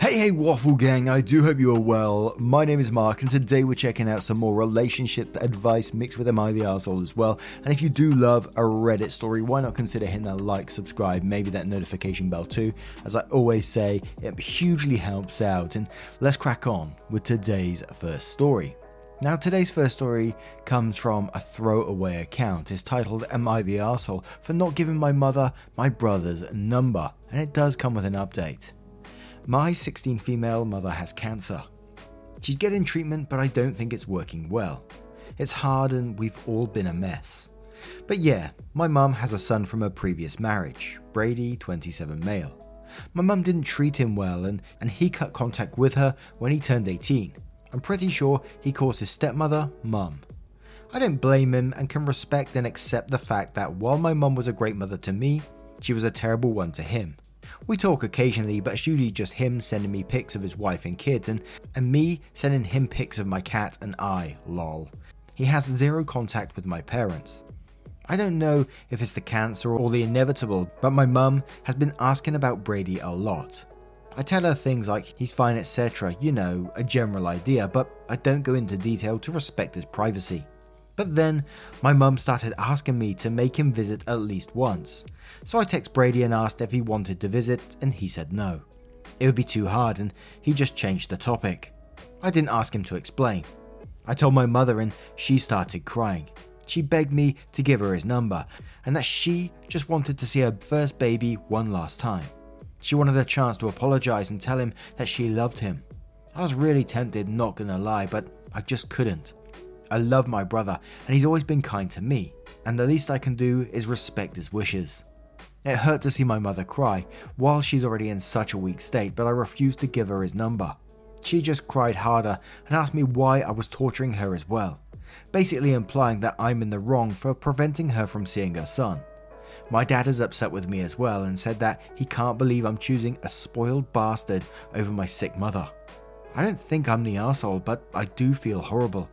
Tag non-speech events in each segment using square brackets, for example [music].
Hey, hey, Waffle Gang, I do hope you are well. My name is Mark, and today we're checking out some more relationship advice mixed with Am I the Arsehole as well. And if you do love a Reddit story, why not consider hitting that like, subscribe, maybe that notification bell too? As I always say, it hugely helps out. And let's crack on with today's first story. Now, today's first story comes from a throwaway account. It's titled Am I the Arsehole for not giving my mother my brother's number, and it does come with an update. My 16 female mother has cancer. She's getting treatment, but I don't think it's working well. It's hard and we've all been a mess. But yeah, my mum has a son from a previous marriage, Brady, 27 male. My mum didn't treat him well and, and he cut contact with her when he turned 18. I'm pretty sure he calls his stepmother mum. I don't blame him and can respect and accept the fact that while my mum was a great mother to me, she was a terrible one to him. We talk occasionally, but it's usually just him sending me pics of his wife and kids, and, and me sending him pics of my cat and I, lol. He has zero contact with my parents. I don't know if it's the cancer or the inevitable, but my mum has been asking about Brady a lot. I tell her things like he's fine, etc., you know, a general idea, but I don't go into detail to respect his privacy. But then, my mum started asking me to make him visit at least once. So I texted Brady and asked if he wanted to visit, and he said no. It would be too hard, and he just changed the topic. I didn't ask him to explain. I told my mother, and she started crying. She begged me to give her his number, and that she just wanted to see her first baby one last time. She wanted a chance to apologize and tell him that she loved him. I was really tempted, not gonna lie, but I just couldn't. I love my brother, and he's always been kind to me, and the least I can do is respect his wishes. It hurt to see my mother cry while she's already in such a weak state, but I refused to give her his number. She just cried harder and asked me why I was torturing her as well, basically implying that I'm in the wrong for preventing her from seeing her son. My dad is upset with me as well and said that he can't believe I'm choosing a spoiled bastard over my sick mother. I don't think I'm the asshole, but I do feel horrible.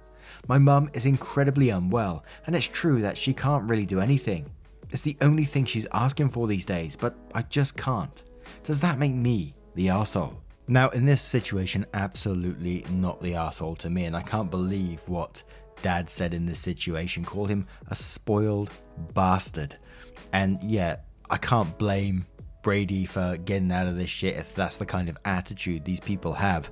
My mum is incredibly unwell, and it's true that she can't really do anything. It's the only thing she's asking for these days, but I just can't. Does that make me the arsehole? Now, in this situation, absolutely not the arsehole to me, and I can't believe what dad said in this situation. Call him a spoiled bastard. And yeah, I can't blame Brady for getting out of this shit if that's the kind of attitude these people have.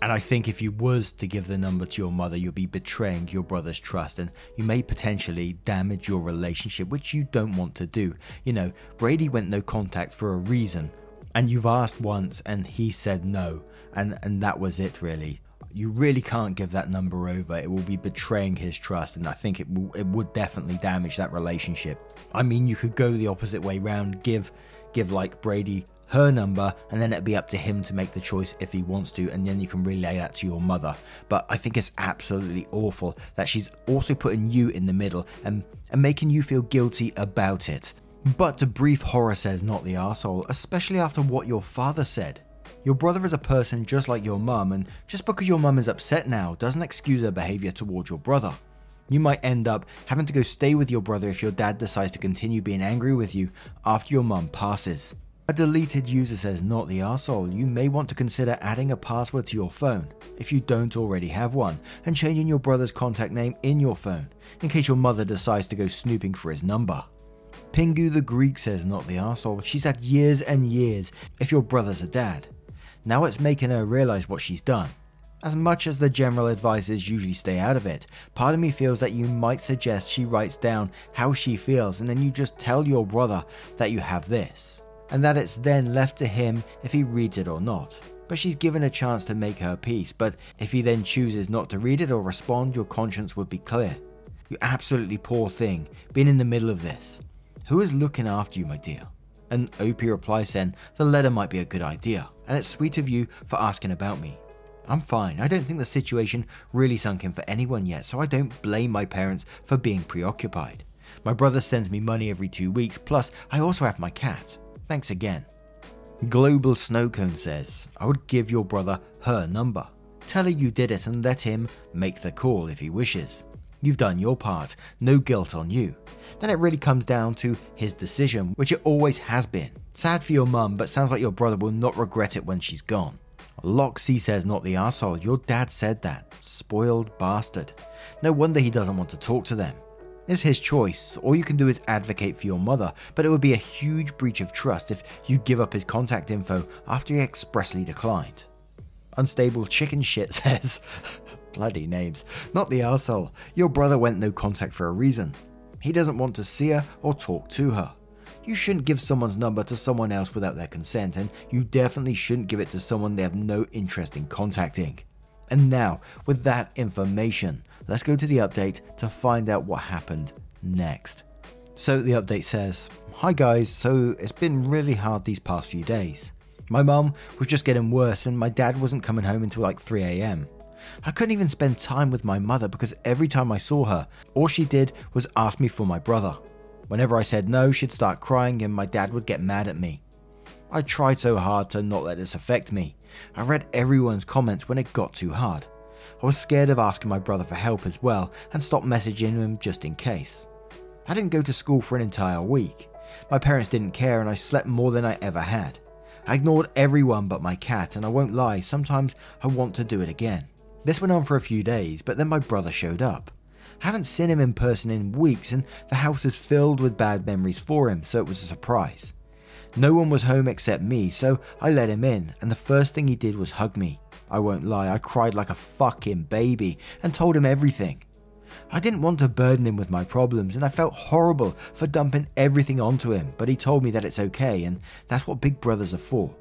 And I think if you was to give the number to your mother, you'll be betraying your brother's trust and you may potentially damage your relationship, which you don't want to do. You know, Brady went no contact for a reason, and you've asked once and he said no, and, and that was it really. You really can't give that number over. It will be betraying his trust, and I think it will, it would definitely damage that relationship. I mean, you could go the opposite way round, give give like Brady her number, and then it'd be up to him to make the choice if he wants to, and then you can relay that to your mother. But I think it's absolutely awful that she's also putting you in the middle and, and making you feel guilty about it. But to brief horror says not the asshole, especially after what your father said. Your brother is a person just like your mum, and just because your mum is upset now doesn't excuse her behavior towards your brother. You might end up having to go stay with your brother if your dad decides to continue being angry with you after your mum passes. A deleted user says not the arsehole. You may want to consider adding a password to your phone if you don't already have one, and changing your brother's contact name in your phone in case your mother decides to go snooping for his number. Pingu the Greek says not the arsehole. She's had years and years if your brother's a dad. Now it's making her realize what she's done. As much as the general advice is usually stay out of it, part of me feels that you might suggest she writes down how she feels and then you just tell your brother that you have this and that it's then left to him if he reads it or not. But she's given a chance to make her peace, but if he then chooses not to read it or respond, your conscience would be clear. You absolutely poor thing, been in the middle of this. Who is looking after you, my dear? And Opie replies saying the letter might be a good idea, and it's sweet of you for asking about me. I'm fine. I don't think the situation really sunk in for anyone yet, so I don't blame my parents for being preoccupied. My brother sends me money every two weeks, plus, I also have my cat. Thanks again. Global Snowcone says, I would give your brother her number. Tell her you did it and let him make the call if he wishes. You've done your part, no guilt on you. Then it really comes down to his decision, which it always has been. Sad for your mum, but sounds like your brother will not regret it when she's gone. Loxy says, Not the asshole. Your dad said that. Spoiled bastard. No wonder he doesn't want to talk to them. It's his choice. All you can do is advocate for your mother, but it would be a huge breach of trust if you give up his contact info after he expressly declined. Unstable Chicken Shit [laughs] says, Bloody names. Not the arsehole. Your brother went no contact for a reason. He doesn't want to see her or talk to her. You shouldn't give someone's number to someone else without their consent, and you definitely shouldn't give it to someone they have no interest in contacting. And now, with that information, let's go to the update to find out what happened next. So, the update says Hi guys, so it's been really hard these past few days. My mum was just getting worse, and my dad wasn't coming home until like 3 am. I couldn't even spend time with my mother because every time I saw her, all she did was ask me for my brother. Whenever I said no, she'd start crying and my dad would get mad at me. I tried so hard to not let this affect me. I read everyone's comments when it got too hard. I was scared of asking my brother for help as well and stopped messaging him just in case. I didn't go to school for an entire week. My parents didn't care and I slept more than I ever had. I ignored everyone but my cat, and I won't lie, sometimes I want to do it again. This went on for a few days, but then my brother showed up. I haven't seen him in person in weeks, and the house is filled with bad memories for him, so it was a surprise. No one was home except me, so I let him in, and the first thing he did was hug me. I won't lie, I cried like a fucking baby and told him everything. I didn't want to burden him with my problems, and I felt horrible for dumping everything onto him, but he told me that it's okay, and that's what big brothers are for.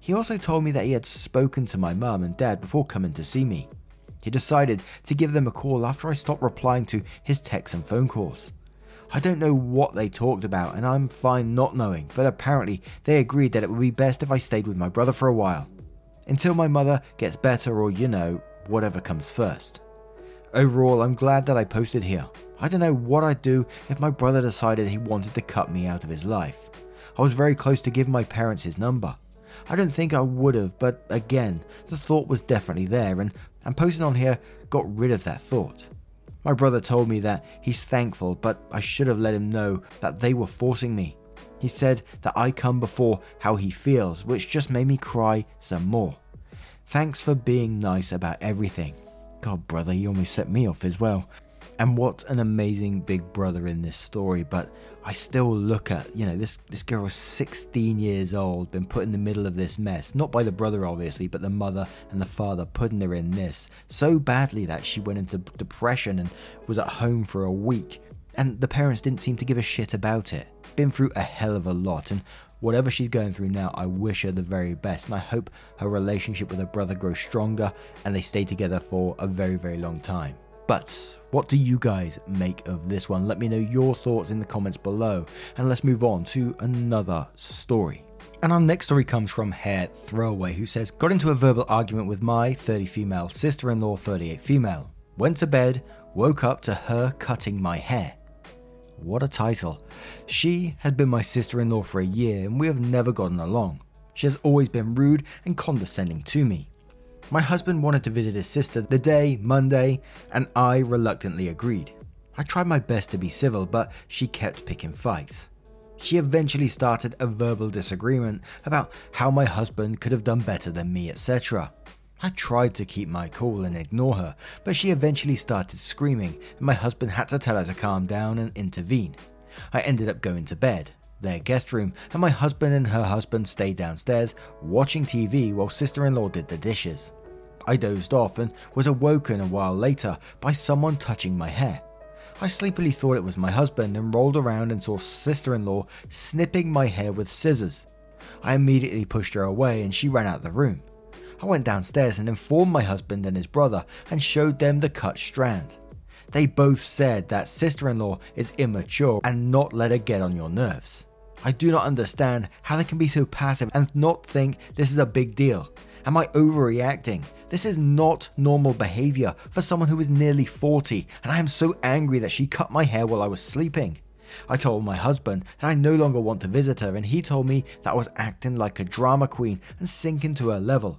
He also told me that he had spoken to my mum and dad before coming to see me. He decided to give them a call after I stopped replying to his texts and phone calls. I don't know what they talked about, and I'm fine not knowing, but apparently they agreed that it would be best if I stayed with my brother for a while. Until my mother gets better, or you know, whatever comes first. Overall, I'm glad that I posted here. I don't know what I'd do if my brother decided he wanted to cut me out of his life. I was very close to giving my parents his number. I don't think I would have, but again, the thought was definitely there, and, and posting on here got rid of that thought. My brother told me that he's thankful, but I should have let him know that they were forcing me. He said that I come before how he feels, which just made me cry some more. Thanks for being nice about everything. God, brother, you almost set me off as well. And what an amazing big brother in this story. But I still look at, you know, this, this girl was 16 years old, been put in the middle of this mess. Not by the brother, obviously, but the mother and the father putting her in this so badly that she went into depression and was at home for a week. And the parents didn't seem to give a shit about it. Been through a hell of a lot. And whatever she's going through now, I wish her the very best. And I hope her relationship with her brother grows stronger and they stay together for a very, very long time. But what do you guys make of this one? Let me know your thoughts in the comments below. And let's move on to another story. And our next story comes from Hair Throwaway, who says, Got into a verbal argument with my 30 female sister in law, 38 female. Went to bed, woke up to her cutting my hair. What a title. She had been my sister in law for a year and we have never gotten along. She has always been rude and condescending to me. My husband wanted to visit his sister the day, Monday, and I reluctantly agreed. I tried my best to be civil, but she kept picking fights. She eventually started a verbal disagreement about how my husband could have done better than me, etc. I tried to keep my cool and ignore her, but she eventually started screaming, and my husband had to tell her to calm down and intervene. I ended up going to bed, their guest room, and my husband and her husband stayed downstairs watching TV while sister in law did the dishes. I dozed off and was awoken a while later by someone touching my hair. I sleepily thought it was my husband and rolled around and saw sister in law snipping my hair with scissors. I immediately pushed her away and she ran out of the room. I went downstairs and informed my husband and his brother and showed them the cut strand. They both said that sister in law is immature and not let her get on your nerves. I do not understand how they can be so passive and not think this is a big deal. Am I overreacting? This is not normal behavior for someone who is nearly 40, and I am so angry that she cut my hair while I was sleeping. I told my husband that I no longer want to visit her, and he told me that I was acting like a drama queen and sinking to her level.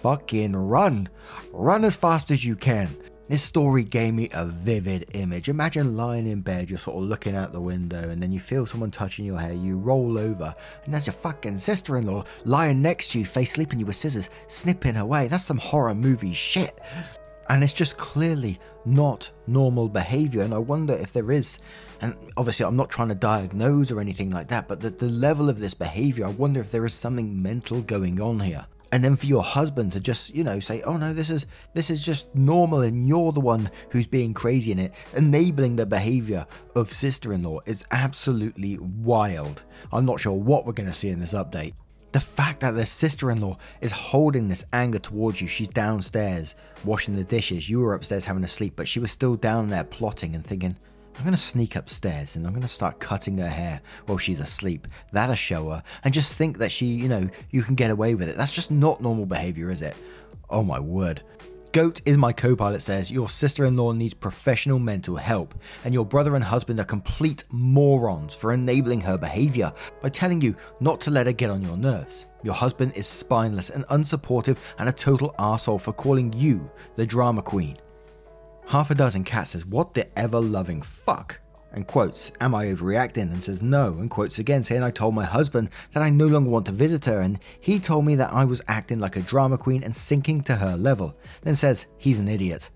Fucking run. Run as fast as you can. This story gave me a vivid image. Imagine lying in bed, you're sort of looking out the window, and then you feel someone touching your hair. You roll over, and there's your fucking sister in law lying next to you, face sleeping you with scissors, snipping away. That's some horror movie shit. And it's just clearly not normal behavior. And I wonder if there is, and obviously I'm not trying to diagnose or anything like that, but the, the level of this behavior, I wonder if there is something mental going on here and then for your husband to just you know say oh no this is this is just normal and you're the one who's being crazy in it. Enabling the behavior of sister-in-law is absolutely wild. I'm not sure what we're going to see in this update. The fact that the sister-in-law is holding this anger towards you she's downstairs washing the dishes you were upstairs having a sleep but she was still down there plotting and thinking I'm going to sneak upstairs and I'm going to start cutting her hair while she's asleep. That'll show her. And just think that she, you know, you can get away with it. That's just not normal behavior, is it? Oh my word. Goat is my co pilot says your sister in law needs professional mental help, and your brother and husband are complete morons for enabling her behavior by telling you not to let her get on your nerves. Your husband is spineless and unsupportive and a total asshole for calling you the drama queen. Half a dozen cats says, What the ever loving fuck? And quotes, Am I overreacting? And says, No. And quotes again, saying, I told my husband that I no longer want to visit her, and he told me that I was acting like a drama queen and sinking to her level. Then says, He's an idiot.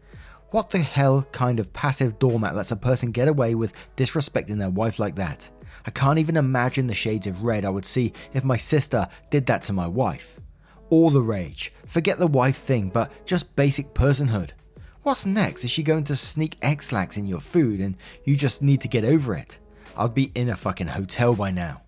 What the hell kind of passive doormat lets a person get away with disrespecting their wife like that? I can't even imagine the shades of red I would see if my sister did that to my wife. All the rage. Forget the wife thing, but just basic personhood. What's next? Is she going to sneak X-Lax in your food and you just need to get over it? I'd be in a fucking hotel by now.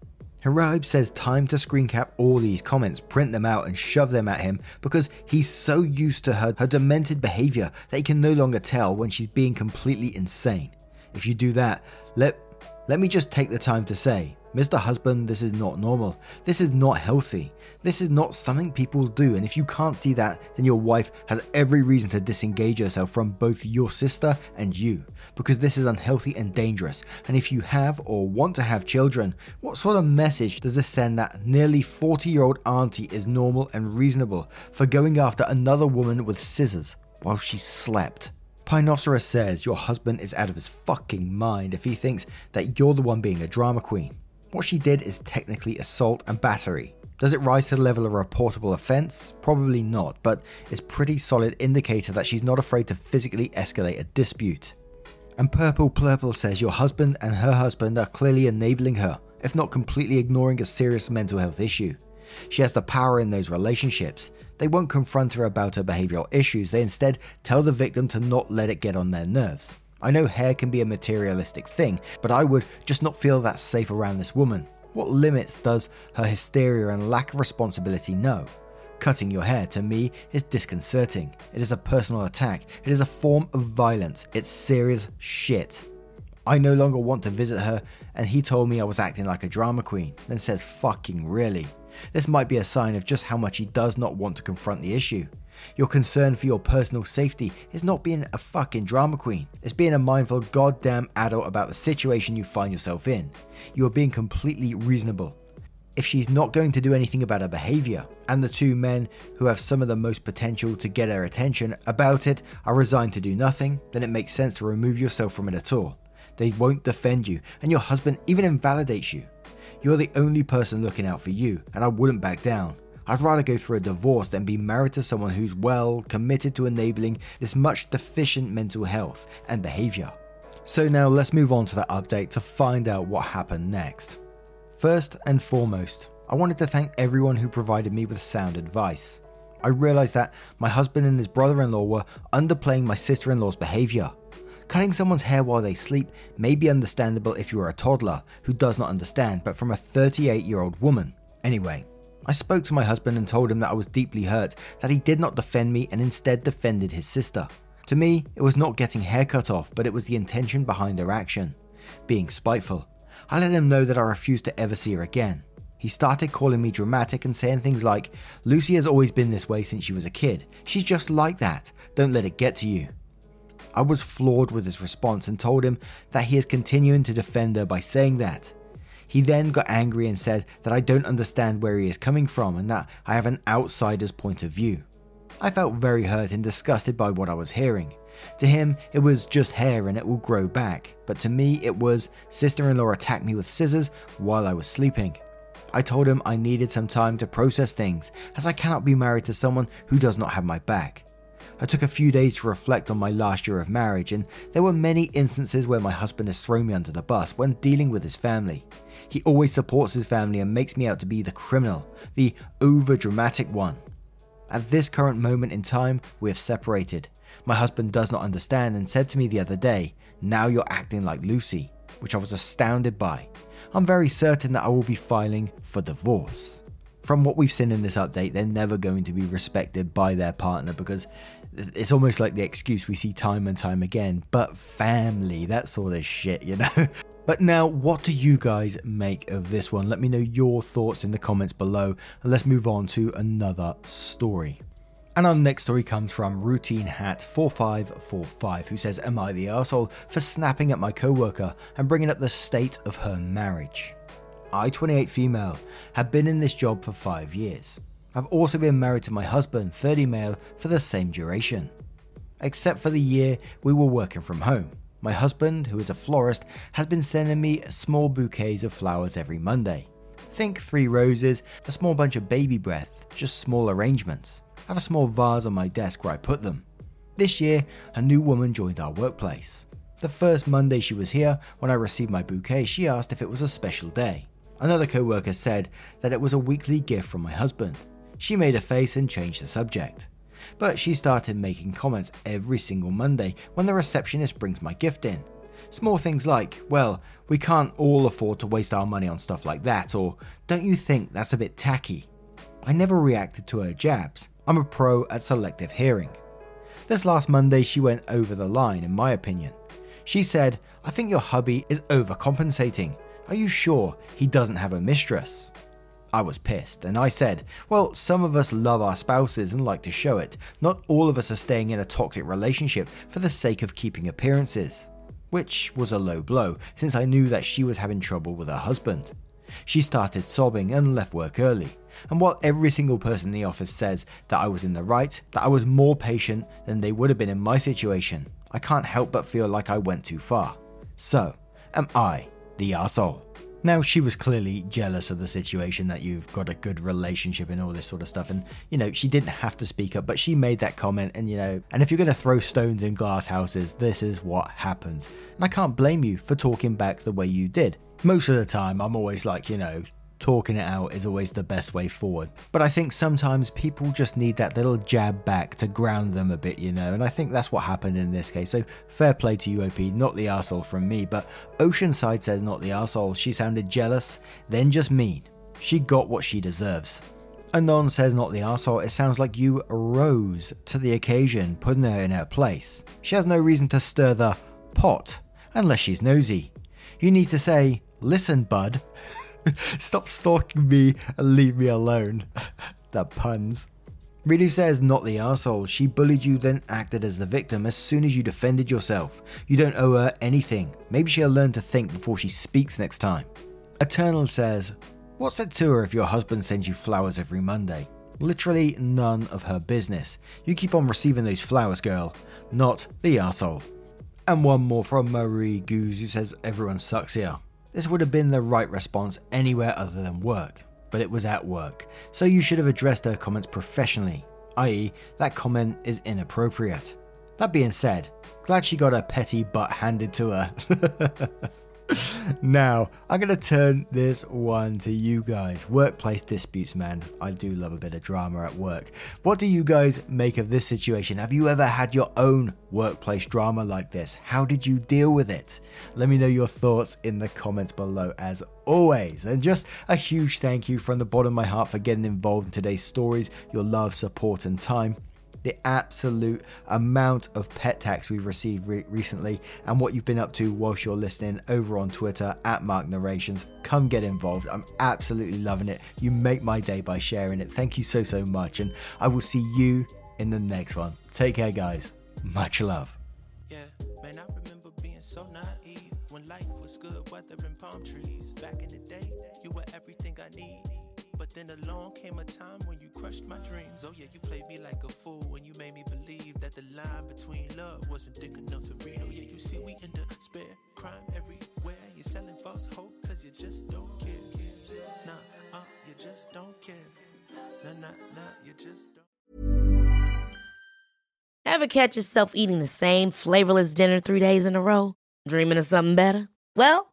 Harib says time to screen cap all these comments, print them out, and shove them at him because he's so used to her, her demented behavior that he can no longer tell when she's being completely insane. If you do that, let let me just take the time to say, Mr. Husband, this is not normal. This is not healthy. This is not something people do. And if you can't see that, then your wife has every reason to disengage herself from both your sister and you, because this is unhealthy and dangerous. And if you have or want to have children, what sort of message does this send that nearly 40 year old auntie is normal and reasonable for going after another woman with scissors while she slept? Pinoceros says your husband is out of his fucking mind if he thinks that you're the one being a drama queen. What she did is technically assault and battery. Does it rise to the level of a reportable offense? Probably not, but it's pretty solid indicator that she's not afraid to physically escalate a dispute. And Purple Purple says your husband and her husband are clearly enabling her, if not completely ignoring a serious mental health issue. She has the power in those relationships. They won't confront her about her behavioral issues, they instead tell the victim to not let it get on their nerves. I know hair can be a materialistic thing, but I would just not feel that safe around this woman. What limits does her hysteria and lack of responsibility know? Cutting your hair to me is disconcerting. It is a personal attack. It is a form of violence. It's serious shit. I no longer want to visit her, and he told me I was acting like a drama queen, then says, fucking really. This might be a sign of just how much he does not want to confront the issue. Your concern for your personal safety is not being a fucking drama queen. It's being a mindful goddamn adult about the situation you find yourself in. You are being completely reasonable. If she's not going to do anything about her behavior, and the two men who have some of the most potential to get her attention about it are resigned to do nothing, then it makes sense to remove yourself from it at all. They won't defend you, and your husband even invalidates you. You're the only person looking out for you, and I wouldn't back down. I'd rather go through a divorce than be married to someone who's well committed to enabling this much deficient mental health and behavior. So now let's move on to that update to find out what happened next. First and foremost, I wanted to thank everyone who provided me with sound advice. I realized that my husband and his brother in law were underplaying my sister in law's behavior. Cutting someone's hair while they sleep may be understandable if you are a toddler who does not understand, but from a 38 year old woman. Anyway, I spoke to my husband and told him that I was deeply hurt that he did not defend me and instead defended his sister. To me, it was not getting hair cut off, but it was the intention behind her action being spiteful. I let him know that I refused to ever see her again. He started calling me dramatic and saying things like, Lucy has always been this way since she was a kid. She's just like that. Don't let it get to you. I was floored with his response and told him that he is continuing to defend her by saying that. He then got angry and said that I don't understand where he is coming from and that I have an outsider's point of view. I felt very hurt and disgusted by what I was hearing. To him, it was just hair and it will grow back, but to me, it was sister in law attacked me with scissors while I was sleeping. I told him I needed some time to process things, as I cannot be married to someone who does not have my back. I took a few days to reflect on my last year of marriage, and there were many instances where my husband has thrown me under the bus when dealing with his family. He always supports his family and makes me out to be the criminal, the over dramatic one. At this current moment in time, we have separated. My husband does not understand and said to me the other day, Now you're acting like Lucy, which I was astounded by. I'm very certain that I will be filing for divorce. From what we've seen in this update, they're never going to be respected by their partner because it's almost like the excuse we see time and time again. But family, that sort of shit, you know? [laughs] But now, what do you guys make of this one? Let me know your thoughts in the comments below, and let's move on to another story. And our next story comes from Routine Hat 4545, who says, Am I the asshole for snapping at my coworker and bringing up the state of her marriage? I, 28 female, have been in this job for five years. I've also been married to my husband, 30 male, for the same duration. Except for the year we were working from home. My husband, who is a florist, has been sending me small bouquets of flowers every Monday. Think three roses, a small bunch of baby breath, just small arrangements. I have a small vase on my desk where I put them. This year, a new woman joined our workplace. The first Monday she was here, when I received my bouquet, she asked if it was a special day. Another co worker said that it was a weekly gift from my husband. She made a face and changed the subject. But she started making comments every single Monday when the receptionist brings my gift in. Small things like, well, we can't all afford to waste our money on stuff like that, or don't you think that's a bit tacky? I never reacted to her jabs. I'm a pro at selective hearing. This last Monday, she went over the line, in my opinion. She said, I think your hubby is overcompensating. Are you sure he doesn't have a mistress? I was pissed, and I said, Well, some of us love our spouses and like to show it. Not all of us are staying in a toxic relationship for the sake of keeping appearances. Which was a low blow, since I knew that she was having trouble with her husband. She started sobbing and left work early. And while every single person in the office says that I was in the right, that I was more patient than they would have been in my situation, I can't help but feel like I went too far. So, am I the asshole? Now, she was clearly jealous of the situation that you've got a good relationship and all this sort of stuff. And, you know, she didn't have to speak up, but she made that comment. And, you know, and if you're going to throw stones in glass houses, this is what happens. And I can't blame you for talking back the way you did. Most of the time, I'm always like, you know, talking it out is always the best way forward. But I think sometimes people just need that little jab back to ground them a bit, you know, and I think that's what happened in this case. So fair play to UOP, not the asshole from me, but Oceanside says not the asshole. She sounded jealous, then just mean. She got what she deserves. Anon says not the asshole, it sounds like you rose to the occasion, putting her in her place. She has no reason to stir the pot, unless she's nosy. You need to say, listen, bud. [laughs] Stop stalking me and leave me alone. that puns. Ridu says, not the asshole. She bullied you, then acted as the victim as soon as you defended yourself. You don't owe her anything. Maybe she'll learn to think before she speaks next time. Eternal says, What's it to her if your husband sends you flowers every Monday? Literally none of her business. You keep on receiving those flowers, girl. Not the asshole. And one more from Marie Goose who says, Everyone sucks here. This would have been the right response anywhere other than work but it was at work, so you should have addressed her comments professionally, i.e., that comment is inappropriate. That being said, glad she got her petty butt handed to her. [laughs] [laughs] now, I'm going to turn this one to you guys. Workplace disputes, man. I do love a bit of drama at work. What do you guys make of this situation? Have you ever had your own workplace drama like this? How did you deal with it? Let me know your thoughts in the comments below, as always. And just a huge thank you from the bottom of my heart for getting involved in today's stories, your love, support, and time the absolute amount of pet tax we've received re- recently and what you've been up to whilst you're listening over on Twitter at Mark Narrations. Come get involved. I'm absolutely loving it. You make my day by sharing it. Thank you so, so much. And I will see you in the next one. Take care, guys. Much love. Yeah, man, I remember being so naive when life was good, weather and palm trees. Back in the day, you were everything I need. But then along came a time when you crushed my dreams. Oh, yeah, you played me like a fool when you made me believe that the line between love wasn't thick enough to read. Oh, yeah, you see, we in despair, crime everywhere. You're selling false hope because you just don't care. Nah, uh, you just don't care. Nah, nah, nah, you just don't. Ever catch yourself eating the same flavorless dinner three days in a row? Dreaming of something better? Well,